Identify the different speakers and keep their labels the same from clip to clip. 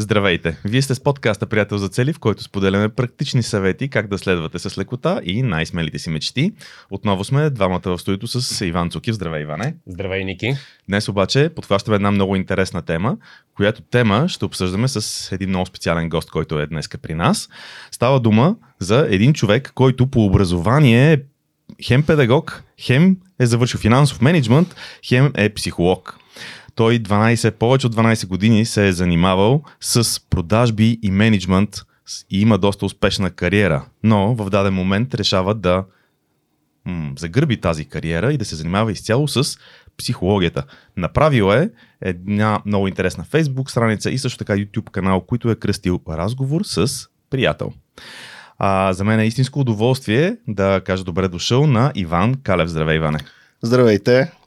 Speaker 1: Здравейте! Вие сте с подкаста Приятел за цели, в който споделяме практични съвети как да следвате с лекота и най-смелите си мечти. Отново сме двамата в студиото с Иван Цукив. Здравей, Иване!
Speaker 2: Здравей, Ники!
Speaker 1: Днес обаче подхващаме една много интересна тема, която тема ще обсъждаме с един много специален гост, който е днес при нас. Става дума за един човек, който по образование е хем педагог, хем е завършил финансов менеджмент, хем е психолог. Той 12, повече от 12 години се е занимавал с продажби и менеджмент и има доста успешна кариера, но в даден момент решава да м- загърби тази кариера и да се занимава изцяло с психологията. Направил е една много интересна Facebook страница и също така YouTube канал, който е кръстил разговор с приятел. А, за мен е истинско удоволствие да кажа добре дошъл на Иван Калев. Здравей, Иване!
Speaker 3: Здравейте!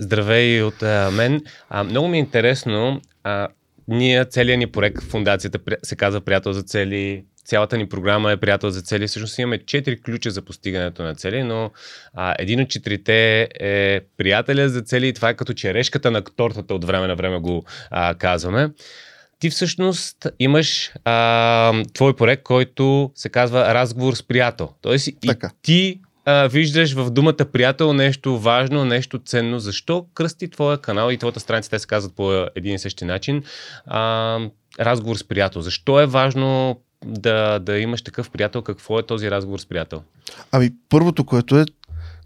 Speaker 2: Здравей от а, мен. А, много ми е интересно. А, ние, целият ни проект, фундацията се казва Приятел за цели, цялата ни програма е Приятел за цели. Всъщност имаме четири ключа за постигането на цели, но а, един от четирите е Приятеля за цели и това е като черешката на тортата от време на време го а, казваме. Ти всъщност имаш а, твой проект, който се казва Разговор с приятел. Тоест така. и ти а, виждаш в думата приятел нещо важно, нещо ценно. Защо кръсти твоя канал и твоята страница, те се казват по един и същи начин, а, разговор с приятел? Защо е важно да, да имаш такъв приятел? Какво е този разговор с приятел?
Speaker 3: Ами, първото, което е,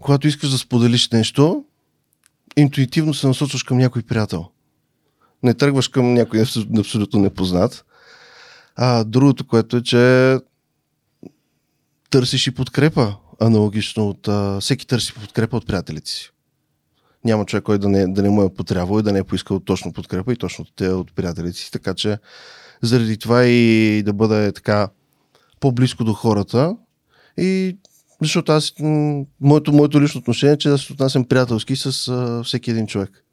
Speaker 3: когато искаш да споделиш нещо, интуитивно се насочваш към някой приятел. Не тръгваш към някой абсолютно непознат. А другото, което е, че търсиш и подкрепа аналогично от... А, всеки търси подкрепа от приятелите си. Няма човек, който да не, да не му е потрябвал и да не е поискал точно подкрепа и точно те от приятелите си. Така че заради това и да бъде така по-близко до хората и защото аз, моето, моето лично отношение е, че да се отнасям приятелски с а, всеки един човек,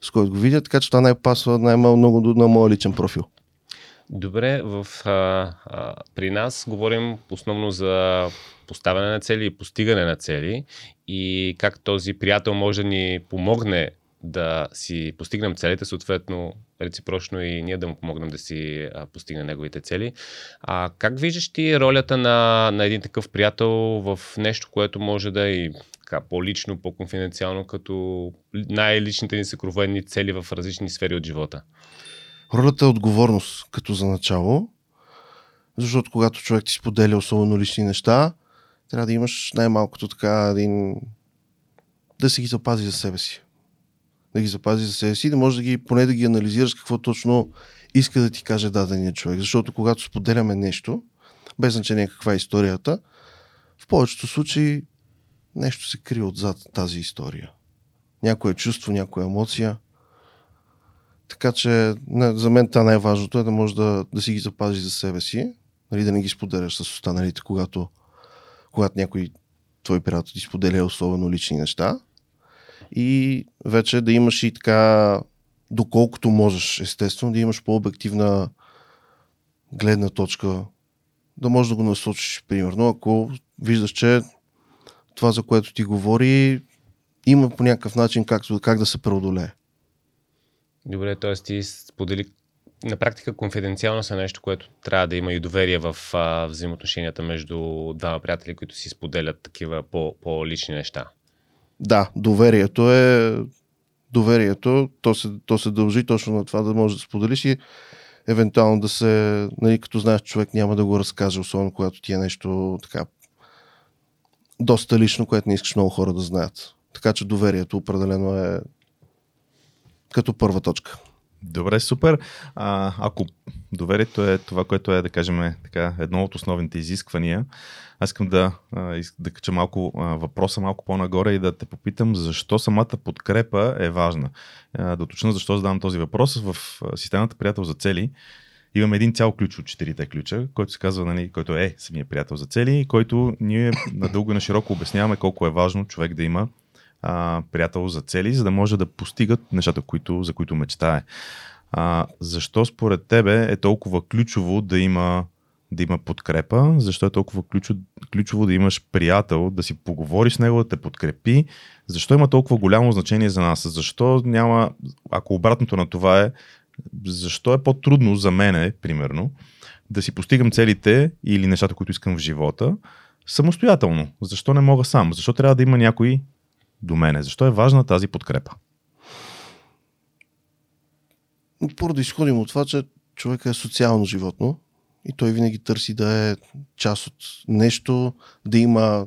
Speaker 3: с който го видя, така че това най-пасва най-много на моя личен профил.
Speaker 2: Добре, в, а, а, при нас говорим основно за поставяне на цели и постигане на цели и как този приятел може да ни помогне да си постигнем целите, съответно реципрочно и ние да му помогнем да си а, постигне неговите цели. А как виждаш ти ролята на, на един такъв приятел в нещо, което може да е и така, по-лично, по-конфиденциално, като най-личните ни съкровенни цели в различни сфери от живота?
Speaker 3: Ролята е отговорност, като за начало, защото когато човек ти споделя особено лични неща, трябва да имаш най-малкото така един... да си ги запази за себе си. Да ги запази за себе си, да може да ги, поне да ги анализираш какво точно иска да ти каже дадения човек. Защото когато споделяме нещо, без значение каква е историята, в повечето случаи нещо се крие отзад тази история. Някое чувство, някоя емоция. Така че за мен това най-важното е да можеш да, да си ги запазиш за себе си, нали, да не ги споделяш с останалите, когато когато някой твой приятел ти споделя особено лични неща. И вече да имаш и така, доколкото можеш, естествено, да имаш по-обективна гледна точка, да можеш да го насочиш, примерно, ако виждаш, че това, за което ти говори, има по някакъв начин как, как да се преодолее.
Speaker 2: Добре, т.е. ти сподели на практика конфиденциалност е нещо, което трябва да има и доверие в а, взаимоотношенията между двама приятели, които си споделят такива по, по-лични неща.
Speaker 3: Да, доверието е доверието, то се, то се дължи точно на това да можеш да споделиш и евентуално да се, нали, като знаеш, човек няма да го разкаже, особено когато ти е нещо така доста лично, което не искаш много хора да знаят. Така че доверието определено е като първа точка.
Speaker 1: Добре, супер. А, ако доверието е това, което е, да кажем, така, едно от основните изисквания, аз искам да, да кача малко въпроса малко по-нагоре и да те попитам защо самата подкрепа е важна. Да уточня защо задавам този въпрос. В системата Приятел за цели имаме един цял ключ от четирите ключа, който се казва, нали, който е самия приятел за цели, който ние надълго и на широко обясняваме колко е важно човек да има а, приятел за цели, за да може да постигат нещата, които, за които мечтае. А, защо според тебе е толкова ключово да има, да има подкрепа? Защо е толкова ключово, ключово да имаш приятел, да си поговориш с него, да те подкрепи? Защо има толкова голямо значение за нас? Защо няма, ако обратното на това е, защо е по-трудно за мене, примерно, да си постигам целите или нещата, които искам в живота, самостоятелно. Защо не мога сам? Защо трябва да има някой до мене? Защо е важна тази подкрепа?
Speaker 3: Поради изходим от това, че човек е социално животно и той винаги търси да е част от нещо, да има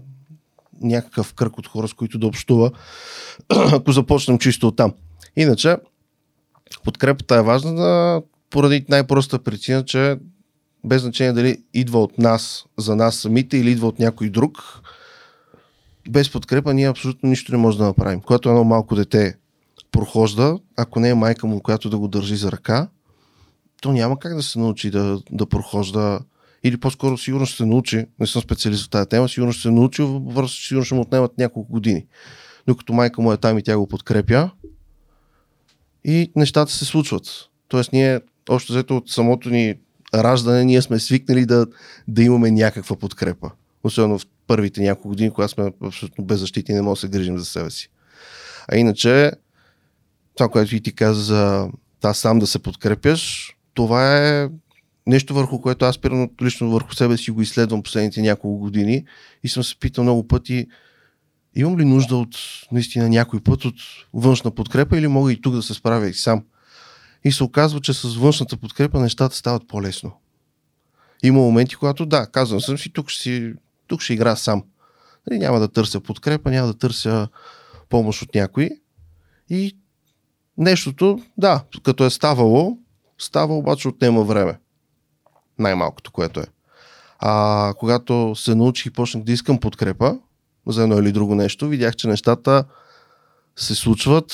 Speaker 3: някакъв кръг от хора, с които да общува, ако започнем чисто от там. Иначе, подкрепата е важна да, поради най-проста причина, че без значение дали идва от нас, за нас самите или идва от някой друг, без подкрепа ние абсолютно нищо не можем да направим. Когато едно малко дете прохожда, ако не е майка му, която да го държи за ръка, то няма как да се научи да, да прохожда или по-скоро сигурно ще се научи, не съм специалист в тази тема, сигурно ще се научи, сигурно ще му отнемат няколко години. Докато майка му е там и тя го подкрепя и нещата се случват. Тоест ние, още взето от самото ни раждане, ние сме свикнали да, да имаме някаква подкрепа. Особено в първите няколко години, когато сме абсолютно беззащитни и не можем да се грижим за себе си. А иначе, това, което и ти каза за та сам да се подкрепяш, това е нещо върху което аз примерно лично върху себе си го изследвам последните няколко години и съм се питал много пъти имам ли нужда от наистина някой път от външна подкрепа или мога и тук да се справя и сам. И се оказва, че с външната подкрепа нещата стават по-лесно. Има моменти, когато да, казвам съм си, тук ще, си, тук ще игра сам. Нали, няма да търся подкрепа, няма да търся помощ от някой. И нещото, да, като е ставало, става обаче отнема време. Най-малкото, което е. А когато се научих и почнах да искам подкрепа за едно или друго нещо, видях, че нещата се случват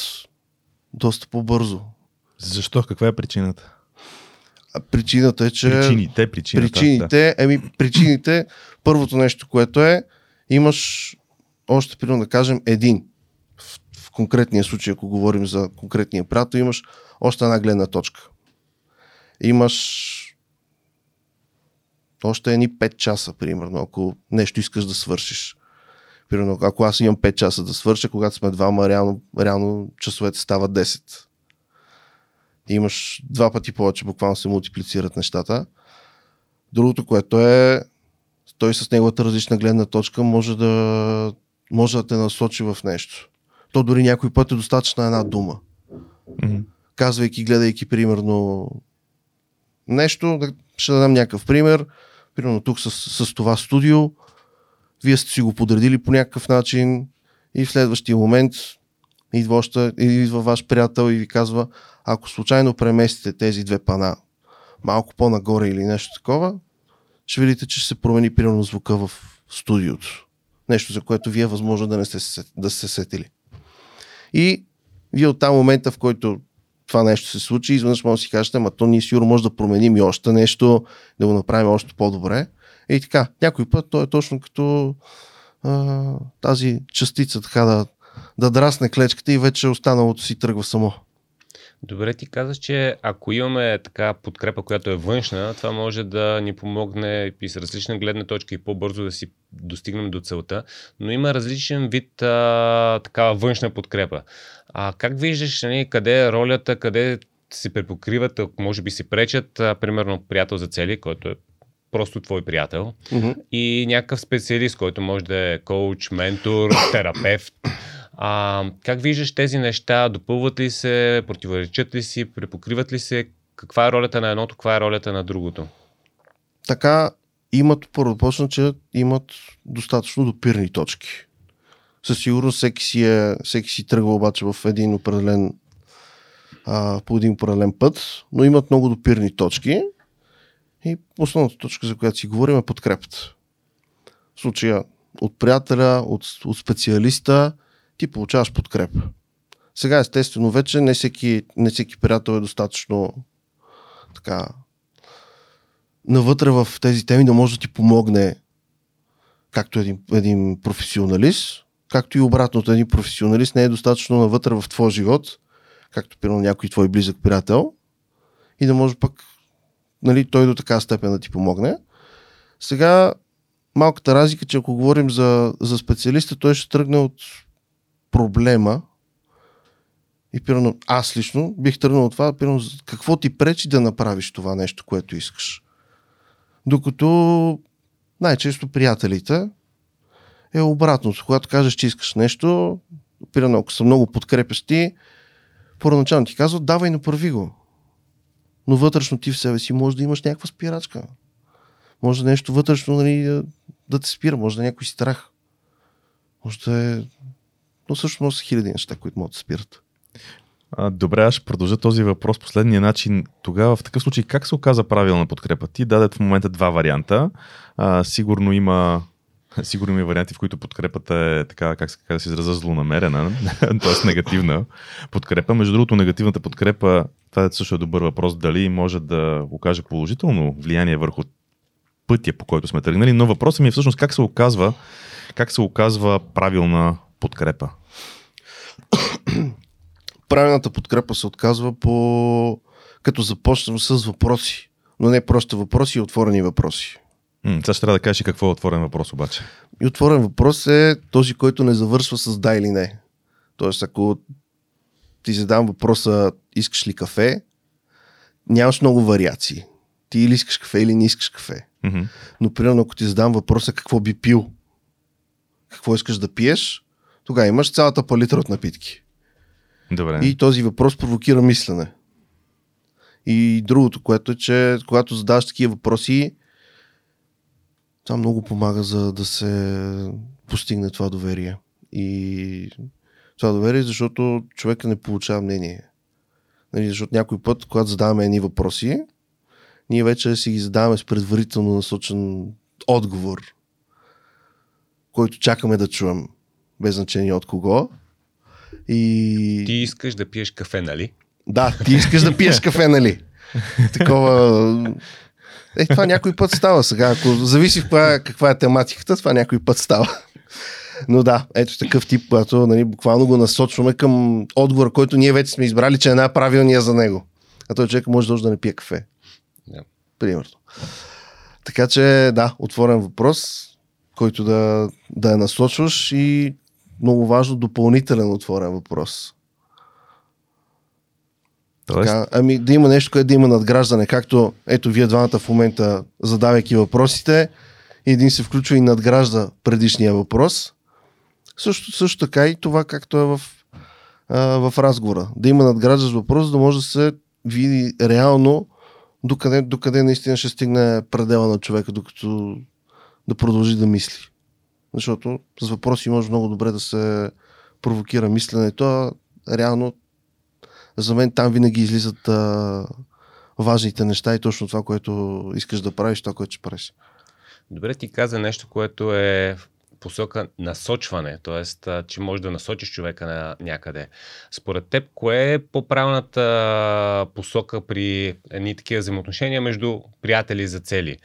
Speaker 3: доста по-бързо.
Speaker 1: Защо? Каква е причината?
Speaker 3: Причината е, че...
Speaker 1: Причините, причината.
Speaker 3: Причините, да. еми, причините, първото нещо, което е, имаш още, примерно да кажем, един. В, в конкретния случай, ако говорим за конкретния приятел, имаш още една гледна точка. Имаш още едни 5 часа, примерно, ако нещо искаш да свършиш. Примерно, ако аз имам 5 часа да свърша, когато сме двама, реално, реално часовете стават 10. Имаш два пъти повече, буквално се мултиплицират нещата. Другото, което е, той с неговата различна гледна точка може да, може да те насочи в нещо. То дори някой път е достатъчна една дума. Mm-hmm. Казвайки, гледайки примерно нещо, ще дадам някакъв пример. Примерно тук с, с това студио, вие сте си го подредили по някакъв начин и в следващия момент идва, още, идва ваш приятел и ви казва, ако случайно преместите тези две пана малко по-нагоре или нещо такова, ще видите, че ще се промени примерно звука в студиото. Нещо, за което вие е възможно да не сте да се сетили. И вие от там момента, в който това нещо се случи, изведнъж може да си кажете, ама то ние сигурно може да променим и още нещо, да го направим още по-добре. И така, някой път то е точно като а, тази частица така да, да драсне клечката и вече останалото си тръгва само.
Speaker 2: Добре, ти казаш, че ако имаме така подкрепа, която е външна, това може да ни помогне и с различна гледна точка и по-бързо да си достигнем до целта, но има различен вид а, такава външна подкрепа. А как виждаш, нали, къде е ролята, къде се препокриват, може би си пречат, а, примерно приятел за цели, който е просто твой приятел mm-hmm. и някакъв специалист, който може да е коуч, ментор, терапевт. А, как виждаш тези неща? Допълват ли се? Противоречат ли си? Препокриват ли се? Каква е ролята на едното? Каква е ролята на другото?
Speaker 3: Така имат, първо че имат достатъчно допирни точки. Със сигурност всеки си, е, всеки си тръгва обаче в един определен а, по един определен път, но имат много допирни точки и основната точка, за която си говорим е подкрепата. В случая от приятеля, от, от специалиста, ти получаваш подкрепа. Сега, естествено, вече не всеки, не всеки приятел е достатъчно така навътре в тези теми да може да ти помогне както един, един професионалист, както и обратното. Един професионалист не е достатъчно навътре в твоя живот, както примерно някой твой близък приятел, и да може пък нали, той до така степен да ти помогне. Сега малката разлика, че ако говорим за, за специалиста, той ще тръгне от проблема И примерно, аз лично бих тръгнал от това, примерно, какво ти пречи да направиш това нещо, което искаш. Докато най-често приятелите е обратното. Когато кажеш, че искаш нещо, примерно, ако са много подкрепящи, първоначално ти казват, давай, направи го. Но вътрешно ти в себе си може да имаш някаква спирачка. Може да нещо вътрешно нали, да, да те спира, може да е някой страх. Може да е... Но са хиляди неща, които могат да спират.
Speaker 1: А, добре, аз ще продължа този въпрос последния начин. Тогава в такъв случай как се оказа правилна подкрепа? Ти даде в момента два варианта. А, сигурно има Сигурно има варианти, в които подкрепата е така, как се, как да се израза, злонамерена, т.е. негативна подкрепа. Между другото, негативната подкрепа, това е също е добър въпрос, дали може да окаже положително влияние върху пътя, по който сме тръгнали, но въпросът ми е всъщност как се оказва, как се оказва правилна подкрепа.
Speaker 3: Правилната подкрепа се отказва по... като започнем с въпроси. Но не просто въпроси, а отворени въпроси.
Speaker 1: М, сега ще трябва да кажеш и какво е отворен въпрос обаче.
Speaker 3: И отворен въпрос е този, който не завършва с да или не. Тоест, ако ти задам въпроса искаш ли кафе, нямаш много вариации. Ти или искаш кафе, или не искаш кафе.
Speaker 1: Мгм.
Speaker 3: Но примерно, ако ти задам въпроса какво би пил, какво искаш да пиеш, тогава имаш цялата палитра от напитки.
Speaker 1: Добре.
Speaker 3: И този въпрос провокира мислене. И другото, което е, че когато задаваш такива въпроси, това много помага за да се постигне това доверие. И това доверие, защото човека не получава мнение. Нали, защото някой път, когато задаваме едни въпроси, ние вече си ги задаваме с предварително насочен отговор, който чакаме да чуем, без значение от кого. И...
Speaker 2: Ти искаш да пиеш кафе, нали?
Speaker 3: Да, ти искаш да пиеш кафе, нали? Такова... Е, това някой път става сега. Ако зависи в каква, каква е тематиката, това някой път става. Но да, ето такъв тип, когато нали, буквално го насочваме към отговор, който ние вече сме избрали, че е най-правилния за него. А той човек може да да не пие кафе.
Speaker 2: Да.
Speaker 3: Примерно. Така че, да, отворен въпрос, който да, да я насочваш и много важно, допълнителен отворен въпрос.
Speaker 1: Тоест,
Speaker 3: Така, ами да има нещо, което да има надграждане, както ето вие двамата в момента задавайки въпросите, един се включва и надгражда предишния въпрос. Също, също така и това както е в, а, в разговора. Да има надграждащ въпрос, за да може да се види реално докъде, докъде наистина ще стигне предела на човека, докато да продължи да мисли. Защото с въпроси може много добре да се провокира мисленето, а реално за мен там винаги излизат а, важните неща и точно това, което искаш да правиш, това, което ще правиш.
Speaker 2: Добре, ти каза нещо, което е посока насочване, т.е. че можеш да насочиш човека на някъде. Според теб, кое е по-правилната посока при едни такива взаимоотношения между приятели за цели?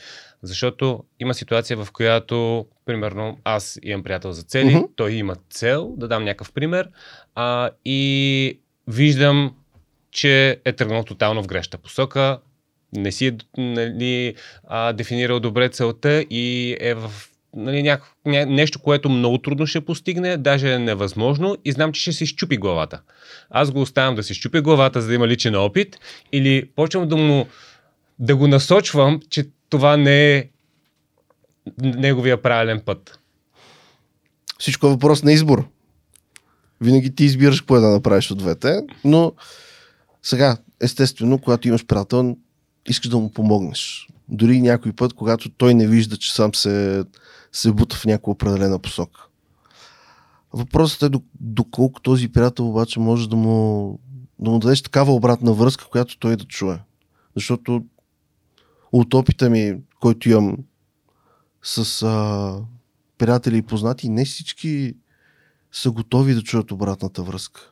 Speaker 2: Защото има ситуация, в която, примерно, аз имам приятел за цели,
Speaker 3: Мгм.
Speaker 2: той има цел, да дам някакъв пример, а, и виждам, че е тръгнал тотално в грешна посока, не си е нали, а, дефинирал добре целта и е в нали, няк... ня... нещо, което много трудно ще постигне, даже е невъзможно и знам, че ще си щупи главата. Аз го оставям да си щупи главата, за да има личен опит или почвам да му да го насочвам, че това не е неговия правилен път.
Speaker 3: Всичко е въпрос на избор. Винаги ти избираш какво е да направиш от двете, но сега, естествено, когато имаш приятел, искаш да му помогнеш. Дори някой път, когато той не вижда, че сам се, се бута в някаква определена посока. Въпросът е до- доколко този приятел обаче може да му, да му дадеш такава обратна връзка, която той да чуе. Защото от опита ми, който имам с а, приятели и познати, не всички са готови да чуят обратната връзка.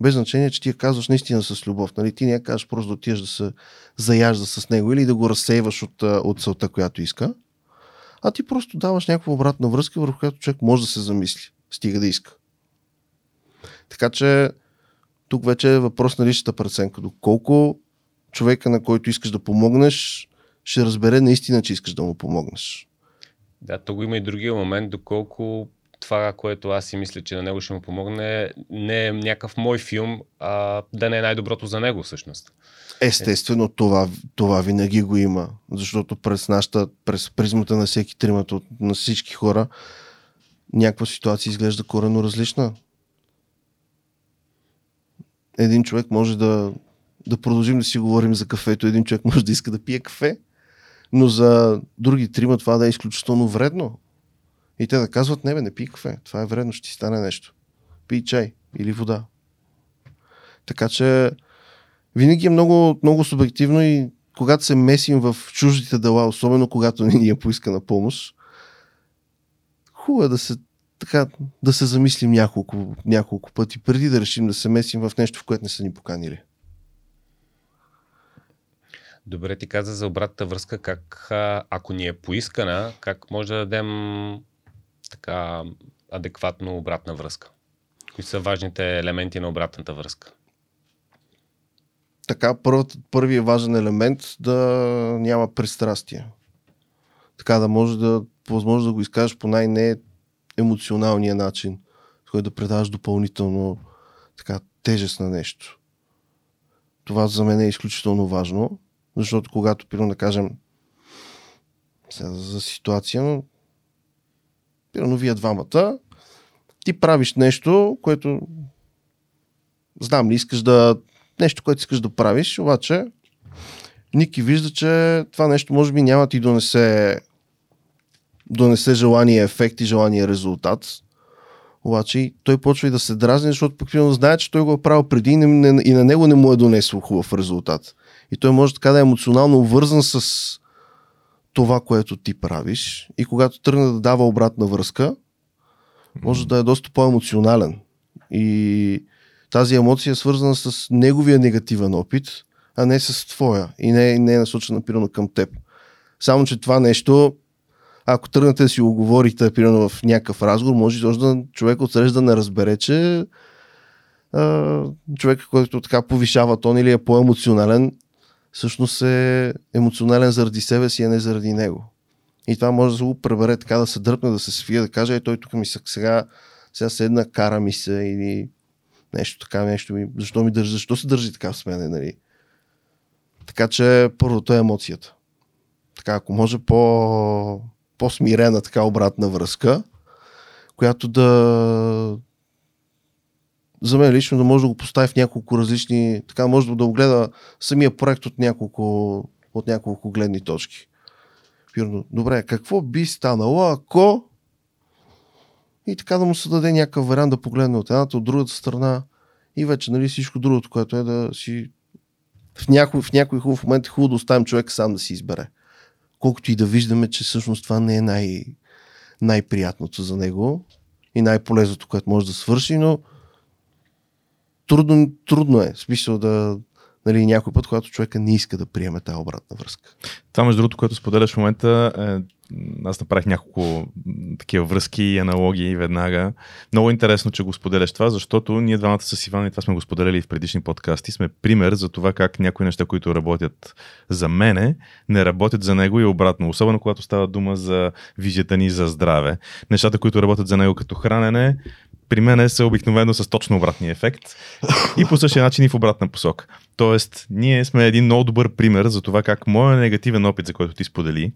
Speaker 3: Без значение, че ти я казваш наистина с любов. Нали? Ти не я кажеш просто да отидеш да се заяжда с него или да го разсейваш от, от целта, която иска. А ти просто даваш някаква обратна връзка, върху която човек може да се замисли. Стига да иска. Така че тук вече е въпрос на личната преценка. Доколко човека, на който искаш да помогнеш, ще разбере наистина, че искаш да му помогнеш.
Speaker 2: Да, то има и другия момент, доколко това, което аз си мисля, че на него ще му помогне, не е някакъв мой филм, а да не е най-доброто за него всъщност.
Speaker 3: Естествено, това, това винаги го има, защото през нашата, през призмата на всеки тримата, на всички хора, някаква ситуация изглежда корено различна. Един човек може да, да продължим да си говорим за кафето, един човек може да иска да пие кафе, но за други трима това да е изключително вредно. И те да казват, не бе, не пий кафе, това е вредно, ще ти стане нещо. Пий чай или вода. Така че винаги е много, много субективно и когато се месим в чуждите дела, особено когато ни е поискана помощ, хубаво е да се, така, да се замислим няколко, няколко пъти, преди да решим да се месим в нещо, в което не са ни поканили.
Speaker 2: Добре ти каза за обратната връзка, как ако ни е поискана, как може да дадем така адекватно обратна връзка? Кои са важните елементи на обратната връзка?
Speaker 3: Така, първият, важен елемент да няма пристрастие. Така да може да, възможно да го изкажеш по най-не емоционалния начин, с който да предаваш допълнително така, тежест на нещо. Това за мен е изключително важно, защото когато, примерно да кажем, сега за ситуация, но примерно вие двамата, ти правиш нещо, което знам ли, искаш да нещо, което искаш да правиш, обаче Ники вижда, че това нещо може би няма ти донесе донесе желания ефект и желания резултат. Обаче той почва и да се дразни, защото пък знае, че той го е правил преди и, не, и на него не му е донесло хубав резултат. И той може така да е емоционално обвързан с това, което ти правиш. И когато тръгне да дава обратна връзка, може да е доста по-емоционален. И тази емоция е свързана с неговия негативен опит, а не с твоя. И не, не е насочена напирано към теб. Само, че това нещо, ако тръгнете да си го говорите примерно в някакъв разговор, може точно да човек отсреща да не разбере, че а, човек, който така повишава тон или е по-емоционален, всъщност е емоционален заради себе си, а не заради него. И това може да го пребере така, да се дръпне, да се свие, да каже, е, той тук ми сега, сега седна, кара ми се или нещо така, нещо ми, защо ми държи, защо се държи така с мене, нали? Така че първото е емоцията. Така, ако може по, по-смирена така обратна връзка, която да за мен лично да може да го постави в няколко различни, така може да огледа самия проект от няколко, от няколко гледни точки. Пирно, добре, какво би станало, ако и така да му се даде някакъв вариант да погледне от едната, от другата страна и вече нали, всичко другото, което е да си в някой, в някой хубав момент е хубаво да оставим човека сам да си избере. Колкото и да виждаме, че всъщност това не е най- най-приятното за него и най-полезното, което може да свърши, но трудно, трудно е. В смисъл да, нали, някой път, когато човека не иска да приеме тази обратна връзка.
Speaker 1: Това, между другото, което споделяш в момента, е, аз направих няколко такива връзки и аналогии веднага. Много интересно, че го споделяш това, защото ние двамата с Иван и това сме го споделяли в предишни подкасти. Сме пример за това как някои неща, които работят за мене, не работят за него и обратно. Особено когато става дума за визията ни за здраве. Нещата, които работят за него като хранене, при мен са обикновено с точно обратния ефект и по същия начин и в обратна посока. Тоест, ние сме един много добър пример за това как моят негативен опит, за който ти сподели,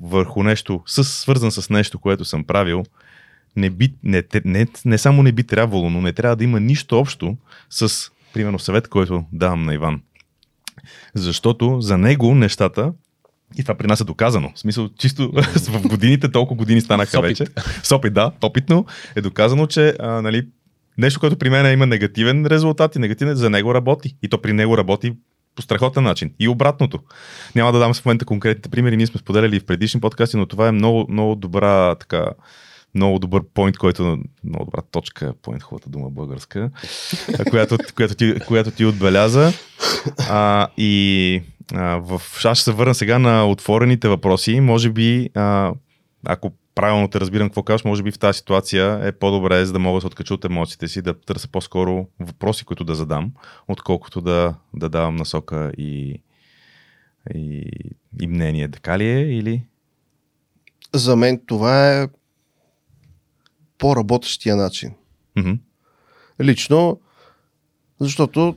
Speaker 1: върху нещо, с, свързан с нещо, което съм правил, не, би, не, не, не само не би трябвало, но не трябва да има нищо общо с, примерно, съвет, който давам на Иван. Защото за него нещата и това при нас е доказано. В смисъл, чисто в годините, толкова години станаха вече. С опит, да, опитно е доказано, че а, нали, нещо, което при мен има негативен резултат и негативен, за него работи. И то при него работи по страхотен начин. И обратното. Няма да дам в момента конкретните примери, ние сме споделяли в предишни подкасти, но това е много, много добра така, много добър поинт, който много добра точка, поинт, хубавата дума българска, която, която, ти, която ти отбеляза. А, и а, в, аз ще се върна сега на отворените въпроси. Може би, а, ако правилно те разбирам какво казваш, може би в тази ситуация е по-добре, за да мога да се откача от емоциите си, да търся по-скоро въпроси, които да задам, отколкото да, да давам насока и, и, и мнение. Така ли е или?
Speaker 3: За мен това е по-работещия начин.
Speaker 1: Мгм.
Speaker 3: Лично, защото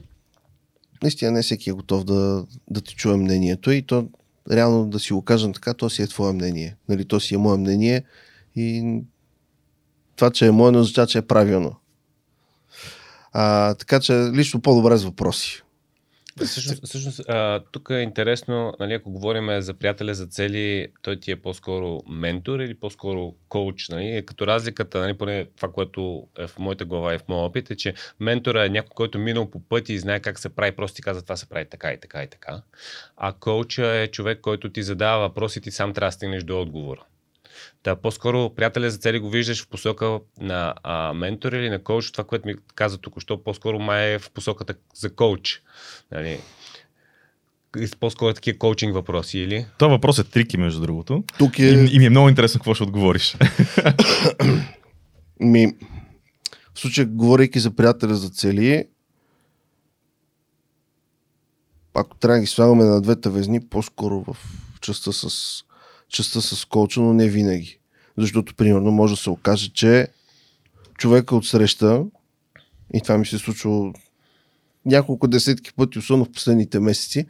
Speaker 3: наистина не всеки е готов да, да ти чуе мнението и то реално да си го кажем така, то си е твое мнение. Нали, то си е мое мнение и това, че е мое, не означава, че е правилно. А, така че лично по-добре с въпроси.
Speaker 2: Всъщност, всъщност а, тук е интересно, нали, ако говорим за приятеля за цели, той ти е по-скоро ментор или по-скоро коуч. Нали? Е Като разликата, нали, поне това, което е в моята глава и в моя опит, е, че ментора е някой, който е минал по пъти и знае как се прави, просто ти казва това се прави така и така и така. А коуча е човек, който ти задава въпроси и ти сам трябва да стигнеш до отговора. Та по-скоро приятеля за цели го виждаш в посока на а, ментор или на коуч. Това, което ми каза току-що, по-скоро май е в посоката за коуч. Нали? И По-скоро такива коучинг въпроси или?
Speaker 1: Това въпрос е трики, между другото.
Speaker 3: Тук
Speaker 1: И,
Speaker 3: е...
Speaker 1: и ми е много интересно какво ще отговориш.
Speaker 3: Ми, в случая, говорейки за приятеля за цели, ако трябва да ги слагаме на двете везни, по-скоро в частта с, частта с коуча, но не винаги. Защото, примерно, може да се окаже, че човека от среща, и това ми се е случило няколко десетки пъти, особено в последните месеци,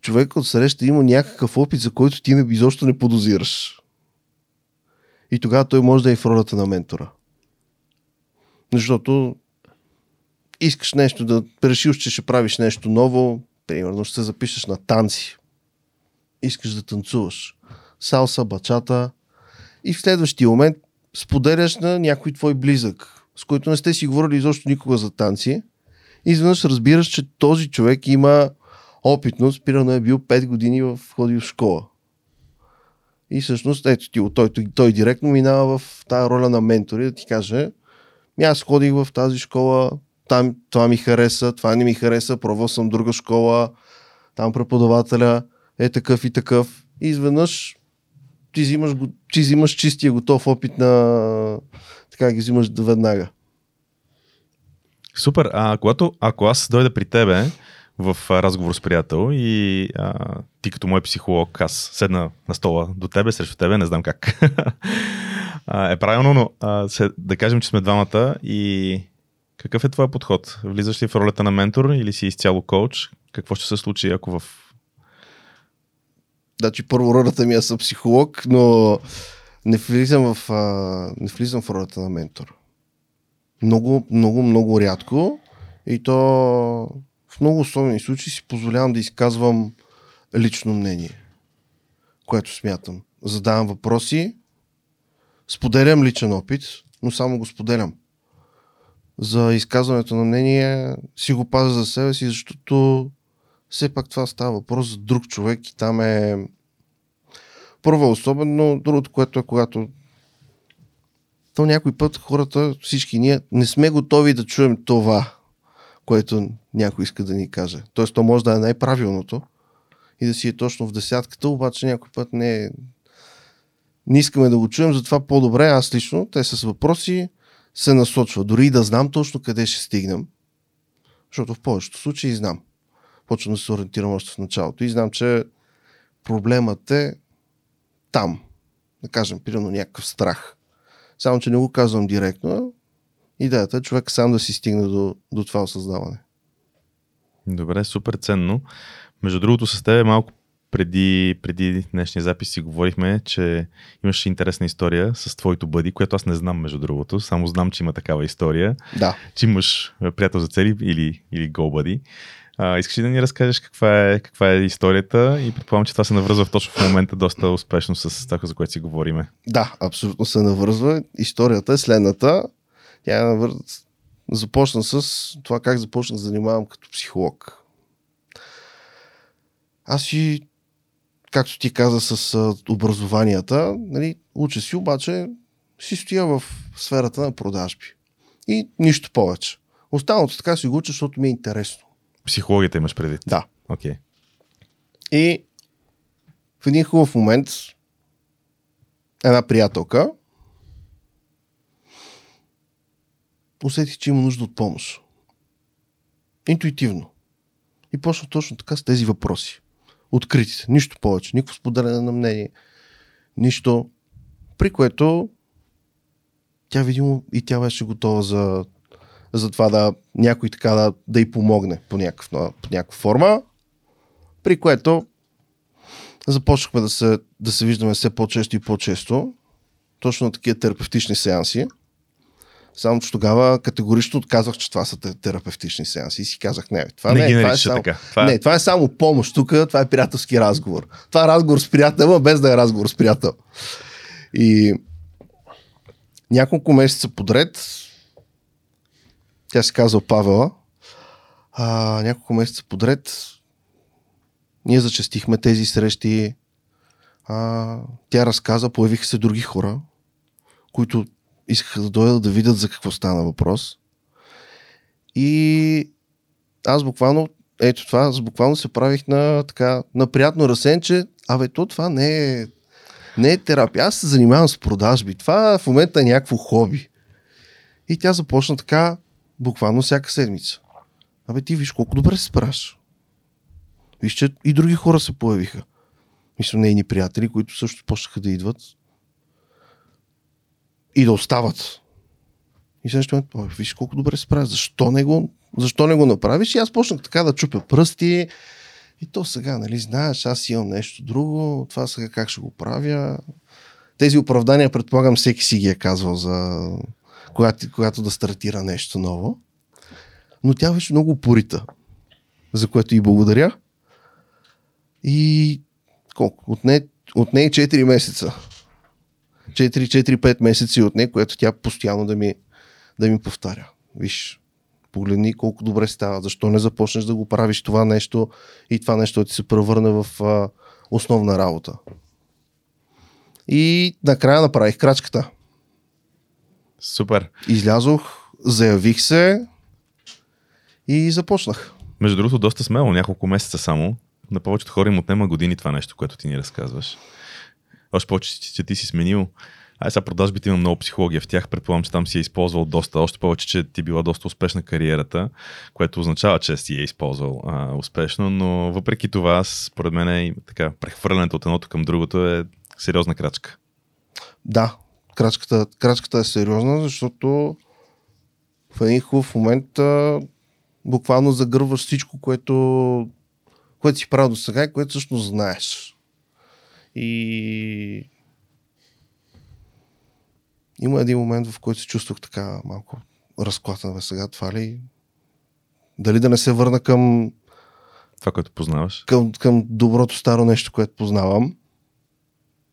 Speaker 3: човека от среща има някакъв опит, за който ти не, изобщо не подозираш. И тогава той може да е в ролята на ментора. Защото искаш нещо да решиш, че ще правиш нещо ново, примерно ще се запишеш на танци. Искаш да танцуваш. Салса, бачата. И в следващия момент споделяш на някой твой близък, с който не сте си говорили изобщо никога за танци. И изведнъж разбираш, че този човек има опитност, примерно е бил 5 години в ходил в школа. И всъщност, ето ти, той, той, той директно минава в тази роля на ментори да ти каже, «Ми аз ходих в тази школа, там това ми хареса, това не ми хареса, пробвал съм друга школа, там преподавателя е такъв и такъв. И изведнъж ти взимаш, ти взимаш чистия готов опит на... Така ги взимаш веднага.
Speaker 1: Супер. А когато, ако аз дойда при тебе в разговор с приятел и а, ти като мой психолог, аз седна на стола до тебе, срещу тебе, не знам как. а, е правилно, но а, се, да кажем, че сме двамата и какъв е твой подход? Влизаш ли в ролята на ментор или си изцяло коуч? Какво ще се случи, ако в...
Speaker 3: Значи първо ролята ми аз съм психолог, но не влизам в, а, не влизам в ролята на ментор. Много, много, много рядко и то в много особени случаи си позволявам да изказвам лично мнение, което смятам. Задавам въпроси, споделям личен опит, но само го споделям. За изказването на мнение си го пазя за себе си, защото все пак това става въпрос за друг човек и там е първо е особено, другото, което е когато то някой път хората, всички ние, не сме готови да чуем това, което някой иска да ни каже. Тоест, то може да е най-правилното и да си е точно в десятката, обаче някой път не е... Не искаме да го чуем, затова по-добре аз лично, те с въпроси се насочва. Дори и да знам точно къде ще стигнем, защото в повечето случаи знам. Почвам да се ориентирам още в началото и знам, че проблемът е там. Да кажем, примерно някакъв страх. Само, че не го казвам директно. Идеята е човек сам да си стигне до, до това осъзнаване.
Speaker 1: Добре, супер ценно. Между другото, с теб малко преди, преди днешния запис си говорихме, че имаш интересна история с твоето бъди, което аз не знам, между другото. Само знам, че има такава история,
Speaker 3: Да.
Speaker 1: че имаш е, приятел за цели или, или GoBuddy. А, искаш ли да ни разкажеш каква е, каква е историята и предполагам, че това се навръзва точно в момента доста успешно с това, за което си говориме.
Speaker 3: Да, абсолютно се навързва. Историята е следната. Тя е навър... започна с това как започнах да занимавам като психолог. Аз и, както ти каза с образованията, нали, уча си, обаче си стоя в сферата на продажби. И нищо повече. Останалото така си го уча, защото ми е интересно.
Speaker 1: Психологията имаш предвид.
Speaker 3: Да.
Speaker 1: Okay.
Speaker 3: И в един хубав момент една приятелка усетих, че има нужда от помощ. Интуитивно. И почна точно така с тези въпроси. Откритите. Нищо повече. Никакво споделяне на мнение. Нищо. При което тя видимо и тя беше готова за, за това да някой така да, да й помогне по, някакъв, по някаква форма, при което започнахме да се, да се виждаме все по-често и по-често, точно на такива терапевтични сеанси. Само, че тогава категорично отказах, че това са терапевтични сеанси. И си казах, не, това
Speaker 1: Не
Speaker 3: не, това е само,
Speaker 1: така. Това е-
Speaker 3: не, това е само помощ. Тук това е приятелски разговор. Това е разговор с приятел, без да е разговор с приятел. И няколко месеца подред, тя се казва Павела, а, няколко месеца подред ние зачастихме тези срещи. А, тя разказа, появиха се други хора, които искаха да дойдат да видят за какво стана въпрос. И аз буквално, ето това, аз буквално се правих на, така, на приятно разсенче. Абе, то това не е, не е терапия. Аз се занимавам с продажби. Това в момента е някакво хоби. И тя започна така, буквално всяка седмица. Абе, ти виж колко добре се справяш. Виж, че и други хора се появиха. Мисля, нейни приятели, които също почнаха да идват и да остават. И следващия момент, виж колко добре се справя. Защо не го, защо не го направиш? И аз почнах така да чупя пръсти. И то сега, нали, знаеш, аз имам нещо друго, това сега как ще го правя. Тези оправдания, предполагам, всеки си ги е казвал за когато, когато да стартира нещо ново. Но тя беше много упорита, за което и благодаря. И колко? От не, от не 4 месеца. 4-4-5 месеца от не, което тя постоянно да ми, да ми повтаря. Виж, погледни колко добре става. Защо не започнеш да го правиш това нещо и това нещо ти се превърне в а, основна работа. И накрая направих крачката.
Speaker 1: Супер.
Speaker 3: Излязох, заявих се и започнах.
Speaker 1: Между другото, доста смело, няколко месеца само. На повечето хора им отнема години това нещо, което ти ни разказваш. Още повече, че, ти си сменил. Ай, сега продажбите има много психология в тях. Предполагам, че там си е използвал доста. Още повече, че ти била доста успешна кариерата, което означава, че си е използвал а, успешно, но въпреки това, според мен, е, така, прехвърлянето от едното към другото е сериозна крачка.
Speaker 3: Да, крачката, крачката е сериозна, защото в един хубав момент а, буквално загърваш всичко, което, което си правил до сега и което всъщност знаеш. И има един момент, в който се чувствах така малко разклатен. Бе, сега това ли? Дали да не се върна към,
Speaker 1: Това, което познаваш.
Speaker 3: към, към доброто старо нещо, което познавам.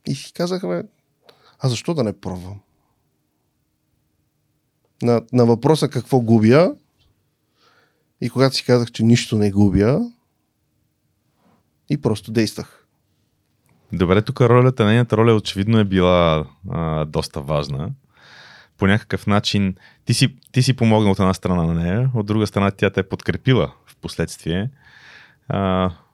Speaker 3: И си казах, бе, а защо да не пробвам? На, на въпроса какво губя и когато си казах, че нищо не губя и просто действах.
Speaker 1: Добре, тук ролята, нейната роля очевидно е била а, доста важна. По някакъв начин ти си, ти си помогнал от една страна на нея, от друга страна тя те е подкрепила в последствие.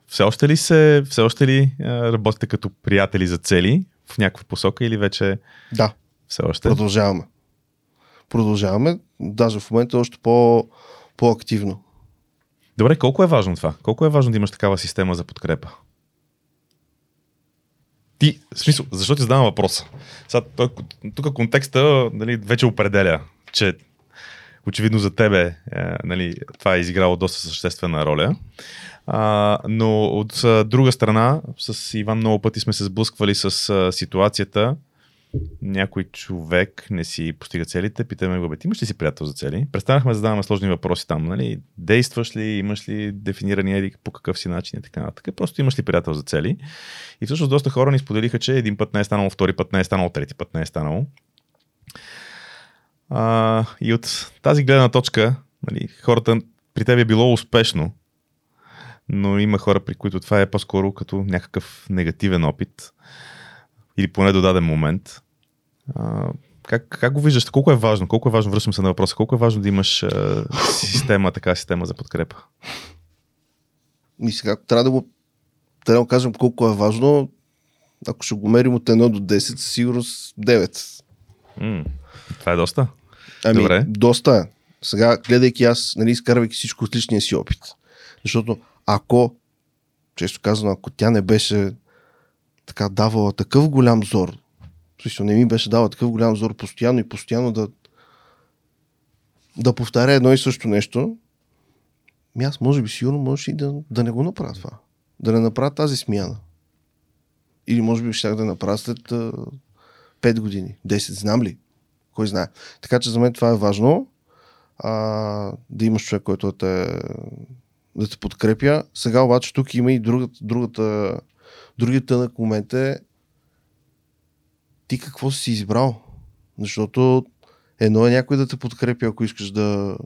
Speaker 1: Все още ли се, все още ли а, работите като приятели за цели в някаква посока или вече
Speaker 3: Да,
Speaker 1: все още?
Speaker 3: продължаваме. Продължаваме, даже в момента още по, по-активно.
Speaker 1: Добре, колко е важно това? Колко е важно да имаш такава система за подкрепа? Ти, в смисъл, защо ти задавам въпроса? Сега, тук контекста нали, вече определя, че очевидно за тебе е, нали, това е изиграло доста съществена роля. А, но от друга страна, с Иван много пъти сме се сблъсквали с а, ситуацията, някой човек не си постига целите, питаме го, бе, ти имаш ли си приятел за цели? Престанахме да задаваме сложни въпроси там, нали? Действаш ли, имаш ли дефинирани еди по какъв си начин и така нататък. Просто имаш ли приятел за цели? И всъщност доста хора ни споделиха, че един път не е станало, втори път не е станало, трети път не е станало. А, и от тази гледна точка, нали, хората при теб е било успешно, но има хора, при които това е по-скоро като някакъв негативен опит или поне до даден момент. А, как, как го виждаш? Колко е важно? Колко е важно? Връщам се на въпроса. Колко е важно да имаш а, система, така система за подкрепа?
Speaker 3: И сега, трябва да го, трябва да го кажем колко е важно, ако ще го мерим от 1 до 10, със сигурност 9.
Speaker 1: М, това е доста.
Speaker 3: Ами,
Speaker 1: Добре.
Speaker 3: доста е. Сега, гледайки аз, нали, изкарвайки всичко от личния си опит. Защото ако, често казано, ако тя не беше така давала такъв голям зор смисъл, не ми беше дала такъв голям зор постоянно и постоянно да да повтаря едно и също нещо. Ми аз може би сигурно може и да, да не го направя това. Да не направя тази смяна. Или може би ще да направя след а, 5 години, 10, знам ли? Кой знае. Така че за мен това е важно. А, да имаш човек, който те, да те подкрепя. Сега обаче тук има и другата, другата, другият тънък момент е ти какво си избрал. Защото едно е някой да те подкрепи, ако искаш да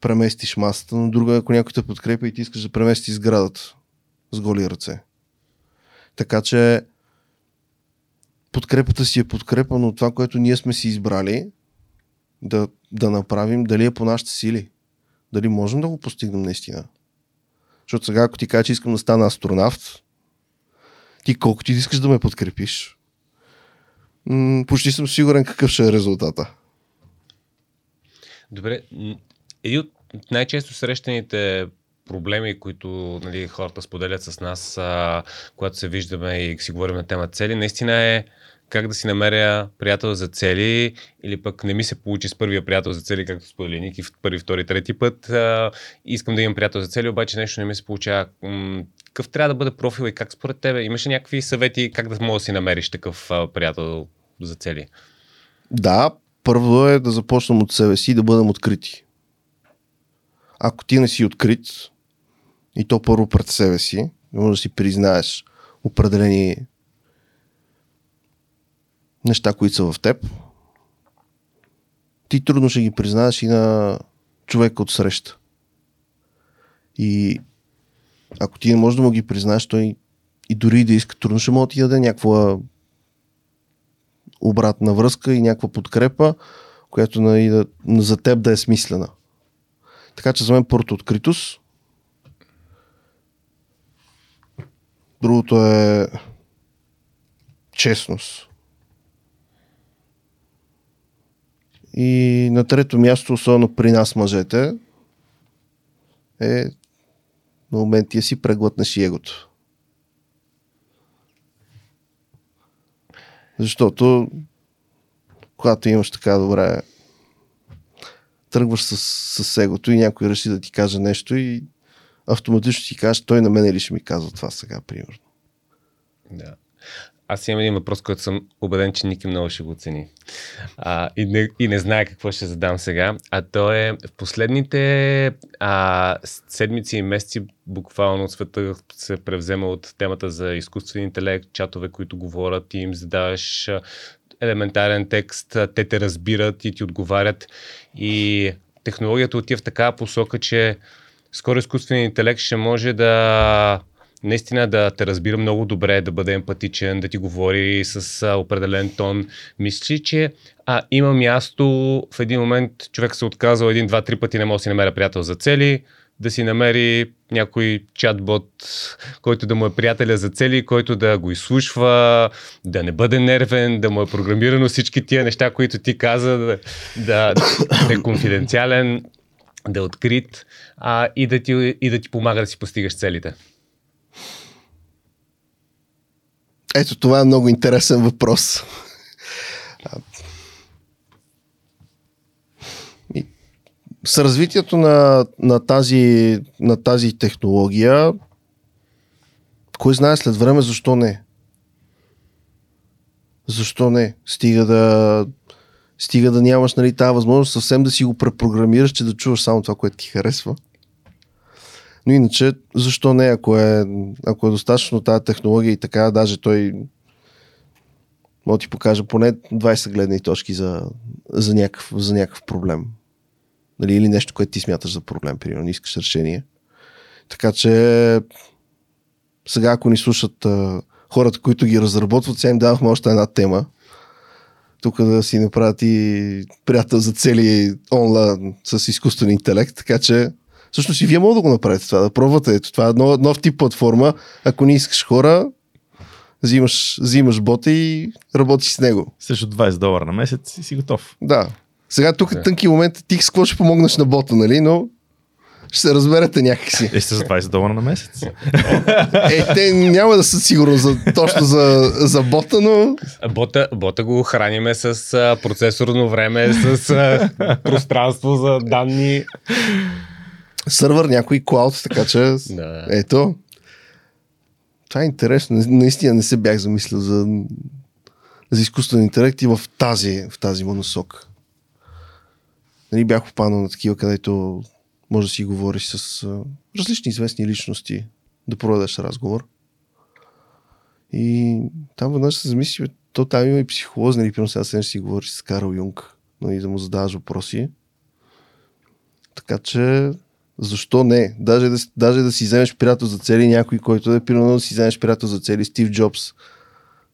Speaker 3: преместиш масата, но друго е ако някой те подкрепи и ти искаш да преместиш сградата с голи ръце. Така че подкрепата си е подкрепа, но това, което ние сме си избрали да, да направим, дали е по нашите сили. Дали можем да го постигнем наистина. Защото сега, ако ти кажа, че искам да стана астронавт, ти колко ти искаш да ме подкрепиш, м- почти съм сигурен какъв ще е резултата.
Speaker 2: Добре, един от най-често срещаните проблеми, които нали, хората споделят с нас, а, когато се виждаме и си говорим на тема цели, наистина е как да си намеря приятел за цели или пък не ми се получи с първия приятел за цели, както сподели Ники първи, втори, трети път. Искам да имам приятел за цели, обаче нещо не ми се получава. М- какъв трябва да бъде профил и как според тебе? Имаш някакви съвети как да можеш да си намериш такъв приятел за цели?
Speaker 3: Да, първо е да започнем от себе си и да бъдем открити. Ако ти не си открит, и то първо пред себе си, може да си признаеш определени неща, които са в теб, ти трудно ще ги признаеш и на човека от среща. И ако ти не можеш да му ги признаеш, той и дори да иска, трудно ще му да ти даде някаква обратна връзка и някаква подкрепа, която нали, да, за теб да е смислена. Така че за мен първото откритост. Другото е честност. И на трето място, особено при нас мъжете, е на моменти да си преглътнеш егото. Защото когато имаш така добре тръгваш с, с егото и някой реши да ти каже нещо и автоматично ти кажеш, той на мен ли ще ми казва това сега, примерно.
Speaker 2: Да. Аз имам един въпрос, който съм убеден, че Ники много ще го оцени. А, и, не, и не знае какво ще задам сега. А то е в последните а, седмици и месеци буквално света се превзема от темата за изкуствен интелект, чатове, които говорят и им задаваш елементарен текст, те те разбират и ти отговарят. И технологията отива в такава посока, че скоро изкуственият интелект ще може да наистина да те разбира много добре, да бъде емпатичен, да ти говори с а, определен тон. Мисли, че а, има място в един момент човек се отказал един, два, три пъти, не може да си намеря приятел за цели, да си намери някой чатбот, който да му е приятеля за цели, който да го изслушва, да не бъде нервен, да му е програмирано всички тия неща, които ти каза, да, да, да е конфиденциален, да е открит а, и, да ти, и да ти помага да си постигаш целите.
Speaker 3: Ето това е много интересен въпрос. С развитието на, на, тази, на тази технология, кой знае след време защо не? Защо не? Стига да, стига да нямаш нали, тази възможност съвсем да си го препрограмираш, че да чуваш само това, което ти харесва. Но иначе, защо не, ако е, ако е достатъчно тази технология и така, даже той може да ти покаже поне 20 гледни точки за, за, някакъв, за някакъв проблем. Нали, или нещо, което ти смяташ за проблем, примерно, искаш решение. Така че сега, ако ни слушат а, хората, които ги разработват, сега им давахме още една тема. Тук да си направят и приятел за цели онлайн с изкуствен интелект, така че Всъщност и вие може да го направите това, да пробвате. Ето, това е нов, нов тип платформа. Ако не искаш хора, взимаш, взимаш бота и работиш с него.
Speaker 1: Също 20 долара на месец и си готов.
Speaker 3: Да. Сега тук е тънки момент, ти с какво ще помогнеш на бота, нали? Но Ще се разберете някакси.
Speaker 1: Е, сте за 20 долара на месец.
Speaker 3: Е, те няма да са сигурно за, точно за, за бота, но
Speaker 2: Бота, бота го храниме с а, процесорно време, с а, пространство за данни.
Speaker 3: Сървър някой клауд, така че
Speaker 2: Да.
Speaker 3: ето. Това е интересно. Наистина не се бях замислил за, за изкуствен интелект и в тази, в тази му насока. Нали, бях попаднал на такива, където може да си говориш с различни известни личности, да проведеш разговор. И там веднъж се замисли, то там има и психолози, нали, примерно сега седнеш си говориш с Карл Юнг, нали, да му задаваш въпроси. Така че, защо не? Даже да, даже да си вземеш приятел за цели някой, който да е примерно да си вземеш приятел за цели Стив Джобс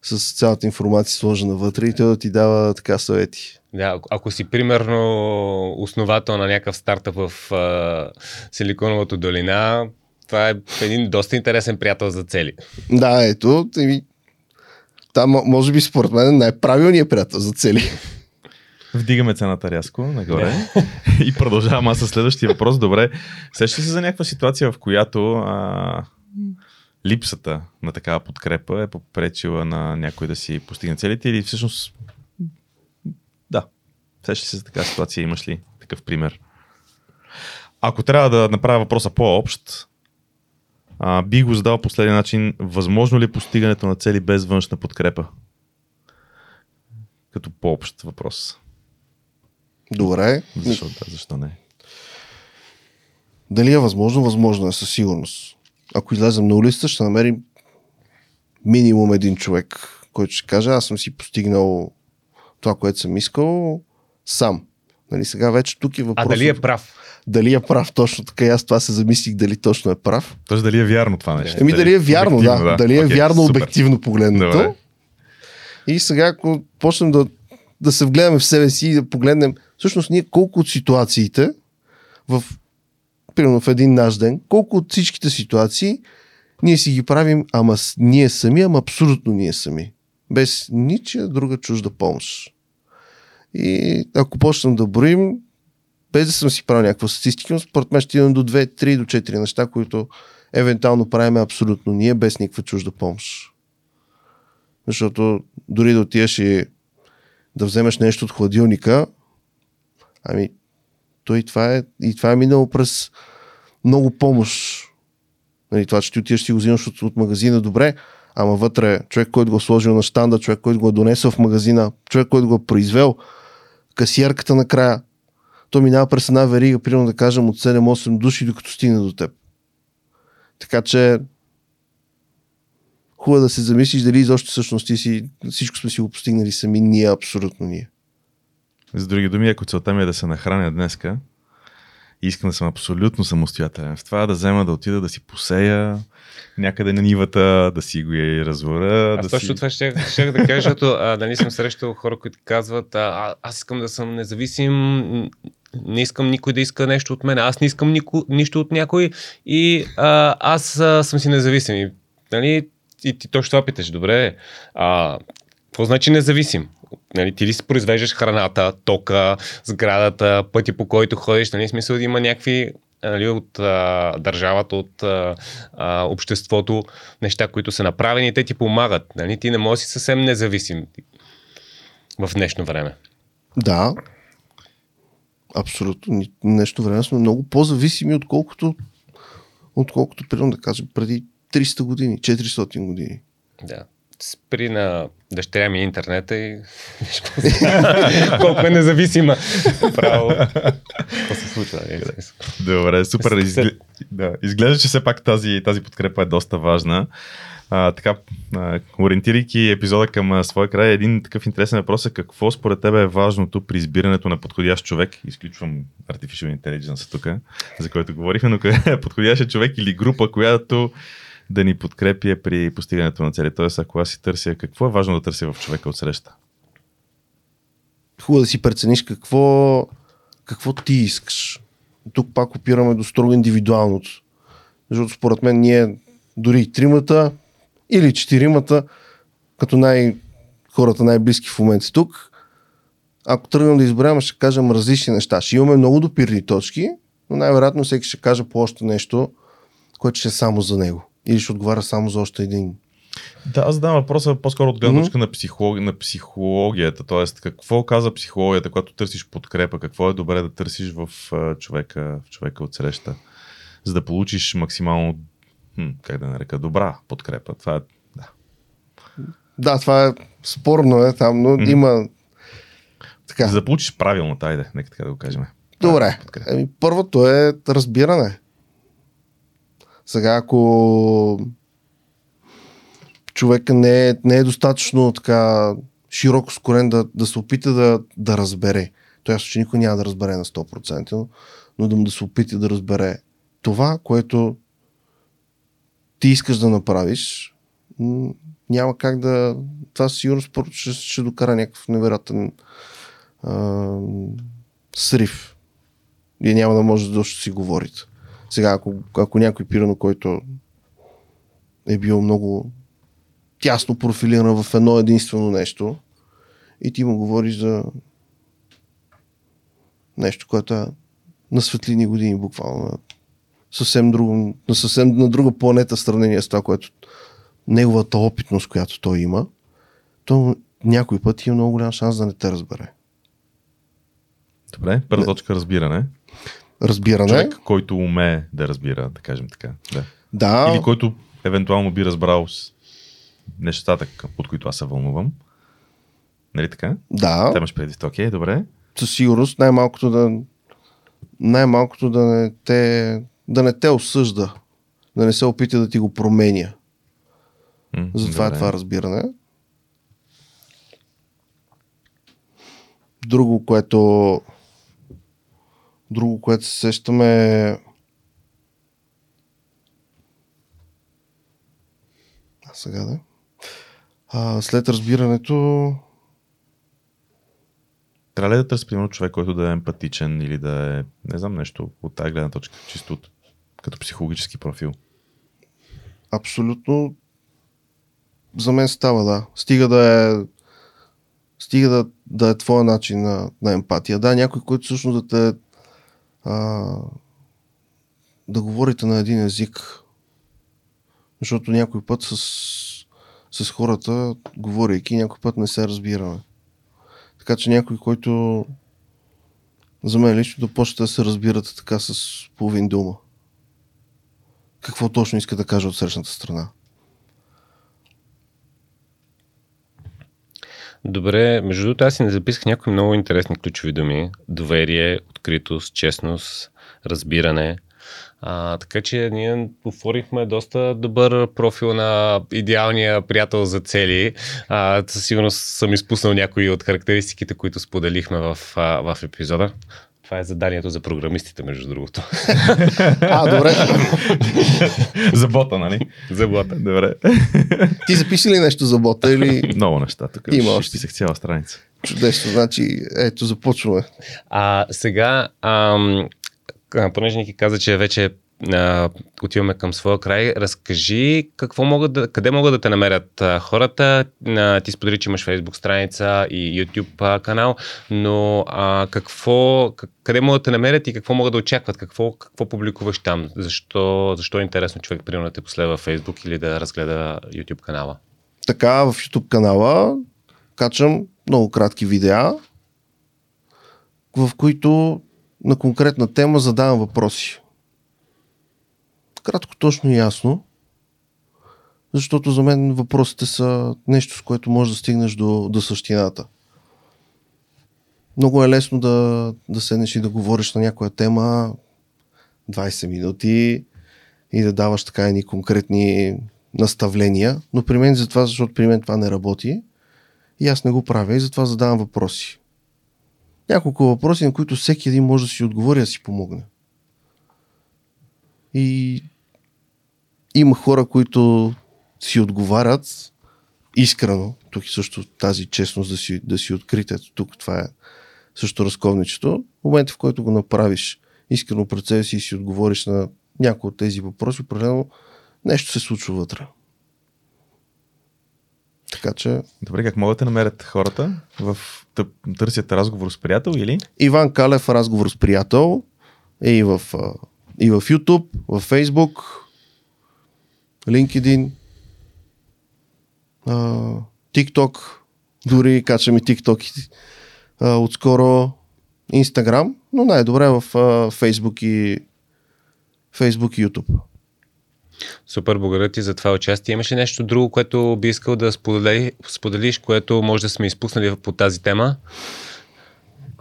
Speaker 3: с цялата информация сложена вътре и той да ти дава така съвети.
Speaker 2: Да, ако- си примерно основател на някакъв стартъп в а, Силиконовата долина, това е един доста интересен приятел за цели.
Speaker 3: Да, ето, там може би според мен е най-правилният приятел за цели.
Speaker 1: Вдигаме цената рязко нагоре и продължавам аз със следващия въпрос. Добре, сещаш се за някаква ситуация, в която а, липсата на такава подкрепа е попречила на някой да си постигне целите или всъщност да, сещаш се за такава ситуация, имаш ли такъв пример? Ако трябва да направя въпроса по-общ, а, би го задал по следния начин. Възможно ли е постигането на цели без външна подкрепа? Като по-общ въпрос.
Speaker 3: Добре.
Speaker 1: Защо, да, защо не?
Speaker 3: Дали е възможно? Възможно е със сигурност. Ако излезем на улицата, ще намерим минимум един човек, който ще каже, аз съм си постигнал това, което съм искал сам. Нали, сега вече тук е
Speaker 2: А
Speaker 3: въпрос.
Speaker 2: дали е прав?
Speaker 3: дали е прав точно така? Аз това се замислих дали точно е прав.
Speaker 1: Тоест дали е вярно това нещо?
Speaker 3: Еми дали е вярно, да.
Speaker 1: Обективно,
Speaker 3: Дали е
Speaker 1: Окей,
Speaker 3: вярно
Speaker 1: супер.
Speaker 3: обективно погледнато.
Speaker 1: Добре.
Speaker 3: И сега, ако почнем да, да се вгледаме в себе си и да погледнем, всъщност ние колко от ситуациите в, примерно в един наш ден, колко от всичките ситуации ние си ги правим, ама ние сами, ама абсолютно ние сами. Без ничия друга чужда помощ. И ако почнем да броим, без да съм си правил някаква статистика, според мен ще идем до 2, 3 до 4 неща, които евентуално правим абсолютно ние, без никаква чужда помощ. Защото дори да отидеш и да вземеш нещо от хладилника, ами, то и това е, и това е минало през много помощ. Нали, това, че ти отидеш си го взимаш от, от магазина, добре, ама вътре човек, който го е сложил на штанда, човек, който го е донесъл в магазина, човек, който го е произвел, касиерката накрая, то минава през една верига, примерно да кажем от 7-8 души, докато стигне до теб. Така че е да се замислиш дали изобщо всъщност ти си, всичко сме си го постигнали сами, ние, абсолютно ние.
Speaker 1: С други думи, ако целта ми е да се нахраня днеска, искам да съм абсолютно самостоятелен в това, да взема да отида да си посея някъде на нивата, да си го я разворя.
Speaker 2: Аз
Speaker 1: да
Speaker 2: точно
Speaker 1: си...
Speaker 2: това ще, ще да кажа, защото а, нали съм срещал хора, които казват, а, а, аз искам да съм независим, не искам никой да иска нещо от мен, аз не искам нико, нищо от някой и а, аз а, съм си независим. И, нали, и ти точно това питаш, добре, а, какво значи независим? Нали, ти ли си произвеждаш храната, тока, сградата, пъти по който ходиш, нали, смисъл да има някакви нали, от а, държавата, от а, обществото, неща, които са направени и те ти помагат. Нали? Ти не можеш си съвсем независим в днешно време.
Speaker 3: Да, абсолютно. Нещо време сме много по-зависими, отколкото, отколкото, примерно да кажем, преди 300 години, 400 години.
Speaker 2: Да. Спри на дъщеря ми интернета и колко е независима. Право. Какво се случва? нали?
Speaker 1: Добре, супер. Изгля... Да, изглежда, че все пак тази, тази подкрепа е доста важна. А, така, а, ориентирайки епизода към а, своя край, един такъв интересен въпрос е какво според тебе е важното при избирането на подходящ човек, изключвам Artificial Intelligence тук, за който говорихме, но къде е подходящ човек или група, която да ни подкрепи при постигането на цели. Тоест, ако аз си търся, какво е важно да търся в човека от среща?
Speaker 3: Хубаво да си прецениш какво, какво ти искаш. Тук пак опираме до строго индивидуалното. Защото според мен ние дори тримата или четиримата, като най- хората най-близки в момента тук, ако тръгнем да изберем, ще кажем различни неща. Ще имаме много допирни точки, но най-вероятно всеки ще каже по още нещо, което ще е само за него. Или ще отговаря само за още един.
Speaker 1: Да, аз задавам въпроса по-скоро от гледна точка на, психолог... на психологията. Тоест, какво каза психологията, когато търсиш подкрепа? Какво е добре да търсиш в човека, в човека от среща? За да получиш максимално, хм, как да нарека, добра подкрепа. Това е
Speaker 3: Да, това е спорно е там, но
Speaker 1: Мгм.
Speaker 3: има така.
Speaker 1: За да получиш правилната, айде, нека така да го кажем.
Speaker 3: Добре. Еми, първото е разбиране. Сега, ако човека не е, не е достатъчно така широко скорен да, да се опита да, да разбере. Той ясно, че никой няма да разбере на 100%, но, да, му да се опита да разбере това, което ти искаш да направиш, няма как да... Това със сигурност ще, ще докара някакъв невероятен срив. Вие няма да може да си говорите. Сега, ако, ако някой пирано, който е бил много тясно профилиран в едно единствено нещо и ти му говориш за нещо, което е на светлини години буквално. На съвсем, друго, на съвсем на друга планета в сравнение с това, което неговата опитност, която той има, то някой път има много голям шанс да не те разбере.
Speaker 1: Добре, първа точка разбиране.
Speaker 3: Разбиране.
Speaker 1: Човек, който умее да разбира, да кажем така. Да.
Speaker 3: Да.
Speaker 1: Или който евентуално би разбрал нещата, от които аз се вълнувам. Нали така?
Speaker 3: Да.
Speaker 1: Те имаш предвид, окей, добре.
Speaker 3: със сигурност най-малкото да най-малкото да не те да не те осъжда, да не се опита да ти го променя.
Speaker 1: М,
Speaker 3: Затова е това разбиране. Друго, което друго, което се сещаме е а сега да. А, след разбирането
Speaker 1: Трябва ли да търси, примерно, човек, който да е емпатичен или да е, не знам, нещо от тази гледна точка, чисто от, като психологически профил?
Speaker 3: Абсолютно за мен става, да. Стига да е стига да, да е твоя начин на, на емпатия. Да, някой, който всъщност да те а, да говорите на един език. Защото някой път с, с хората, говорейки, някой път не се разбираме. Така че някой, който за мен лично да почне да се разбирате така с половин дума. Какво точно иска да каже от срещната страна?
Speaker 2: Добре, между другото аз си не записах някои много интересни ключови думи. Доверие, откритост, честност, разбиране. А, така че ние оформихме доста добър профил на идеалния приятел за цели. А, със сигурност съм изпуснал някои от характеристиките, които споделихме в, в епизода. Това е заданието за програмистите, между другото.
Speaker 3: А, добре.
Speaker 1: За бота, нали?
Speaker 2: за бота.
Speaker 1: Добре.
Speaker 3: Ти записи ли нещо за бота или
Speaker 1: Много неща. Тук
Speaker 3: Има
Speaker 1: ще
Speaker 3: още.
Speaker 1: изписах цяла страница.
Speaker 3: чудесно? Значи, ето, започваме.
Speaker 2: А сега, ам, понеже Ники каза, че вече а, отиваме към своя край, разкажи какво могат да, къде могат да те намерят а, хората. А, ти сподели, че имаш Facebook страница и YouTube а, канал, но а, какво, къде могат да те намерят и какво могат да очакват? Какво, какво публикуваш там? Защо, защо е интересно човек, примерно, да те последва в Facebook или да разгледа YouTube канала?
Speaker 3: Така, в YouTube канала качам много кратки видеа, в които на конкретна тема задавам въпроси. Кратко, точно и ясно. Защото за мен въпросите са нещо, с което можеш да стигнеш до, до същината. Много е лесно да, да седнеш и да говориш на някоя тема 20 минути и да даваш така едни конкретни наставления, но при мен затова, защото при мен това не работи и аз не го правя и затова задавам въпроси. Няколко въпроси, на които всеки един може да си отговори да си помогне. И има хора, които си отговарят искрено. Тук и също тази честност да си, да си открите. Тук това е също разковничето. В момента, в който го направиш искрено пред себе си и си отговориш на някои от тези въпроси, определено нещо се случва вътре. Така че
Speaker 1: Добре, как могат да намерят хората? В търсят разговор с приятел или?
Speaker 3: Иван Калев, разговор с приятел. е и в, и в YouTube, в Facebook, LinkedIn, а, TikTok, дори качваме TikTok а, отскоро, Instagram, но най-добре в а, Facebook и Facebook и YouTube.
Speaker 2: Супер, благодаря ти за това участие. Имаш ли нещо друго, което би искал да сподели, споделиш, което може да сме изпуснали по тази тема?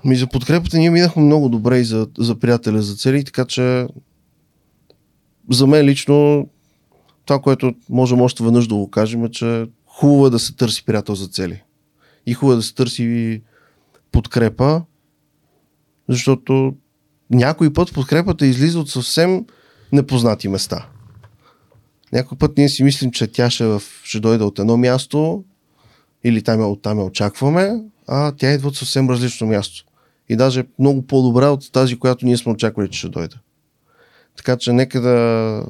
Speaker 3: Ми за подкрепата ние минахме много добре и за, за приятеля за цели, така че за мен лично това, което можем още веднъж да го кажем е, че хубаво е да се търси приятел за цели. И хубаво е да се търси подкрепа, защото някой път подкрепата излиза от съвсем непознати места. Някой път ние си мислим, че тя ще, е в, ще дойде от едно място или там, оттам я очакваме, а тя идва от съвсем различно място. И даже много по-добра от тази, която ние сме очаквали, че ще дойде. Така че нека да,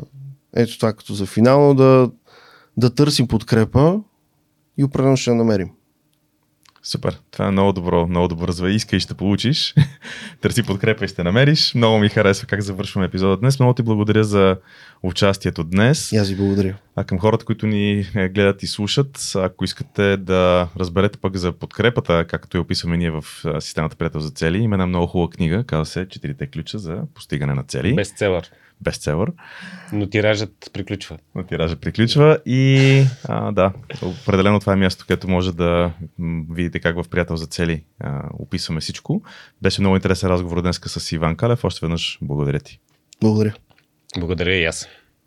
Speaker 3: ето това като за финално, да, да търсим подкрепа и определено ще я намерим.
Speaker 1: Супер. Това е много добро, много добро разве. Иска и ще получиш. Търси подкрепа и ще намериш. Много ми харесва как завършваме епизода днес. Много ти благодаря за участието днес.
Speaker 3: И аз ви благодаря.
Speaker 1: А към хората, които ни гледат и слушат, ако искате да разберете пък за подкрепата, както я описваме ние в системата Приятел за цели, има една много хубава книга, казва се Четирите ключа за постигане на цели.
Speaker 2: Бестселър.
Speaker 1: Бестселър.
Speaker 2: Но тиражът приключва.
Speaker 1: Но тиража приключва и а, да, определено това е място, където може да видите как в Приятел за цели а, описваме всичко. Беше много интересен разговор днес с Иван Калев. Още веднъж благодаря ти.
Speaker 3: Благодаря.
Speaker 2: Благодаря и аз.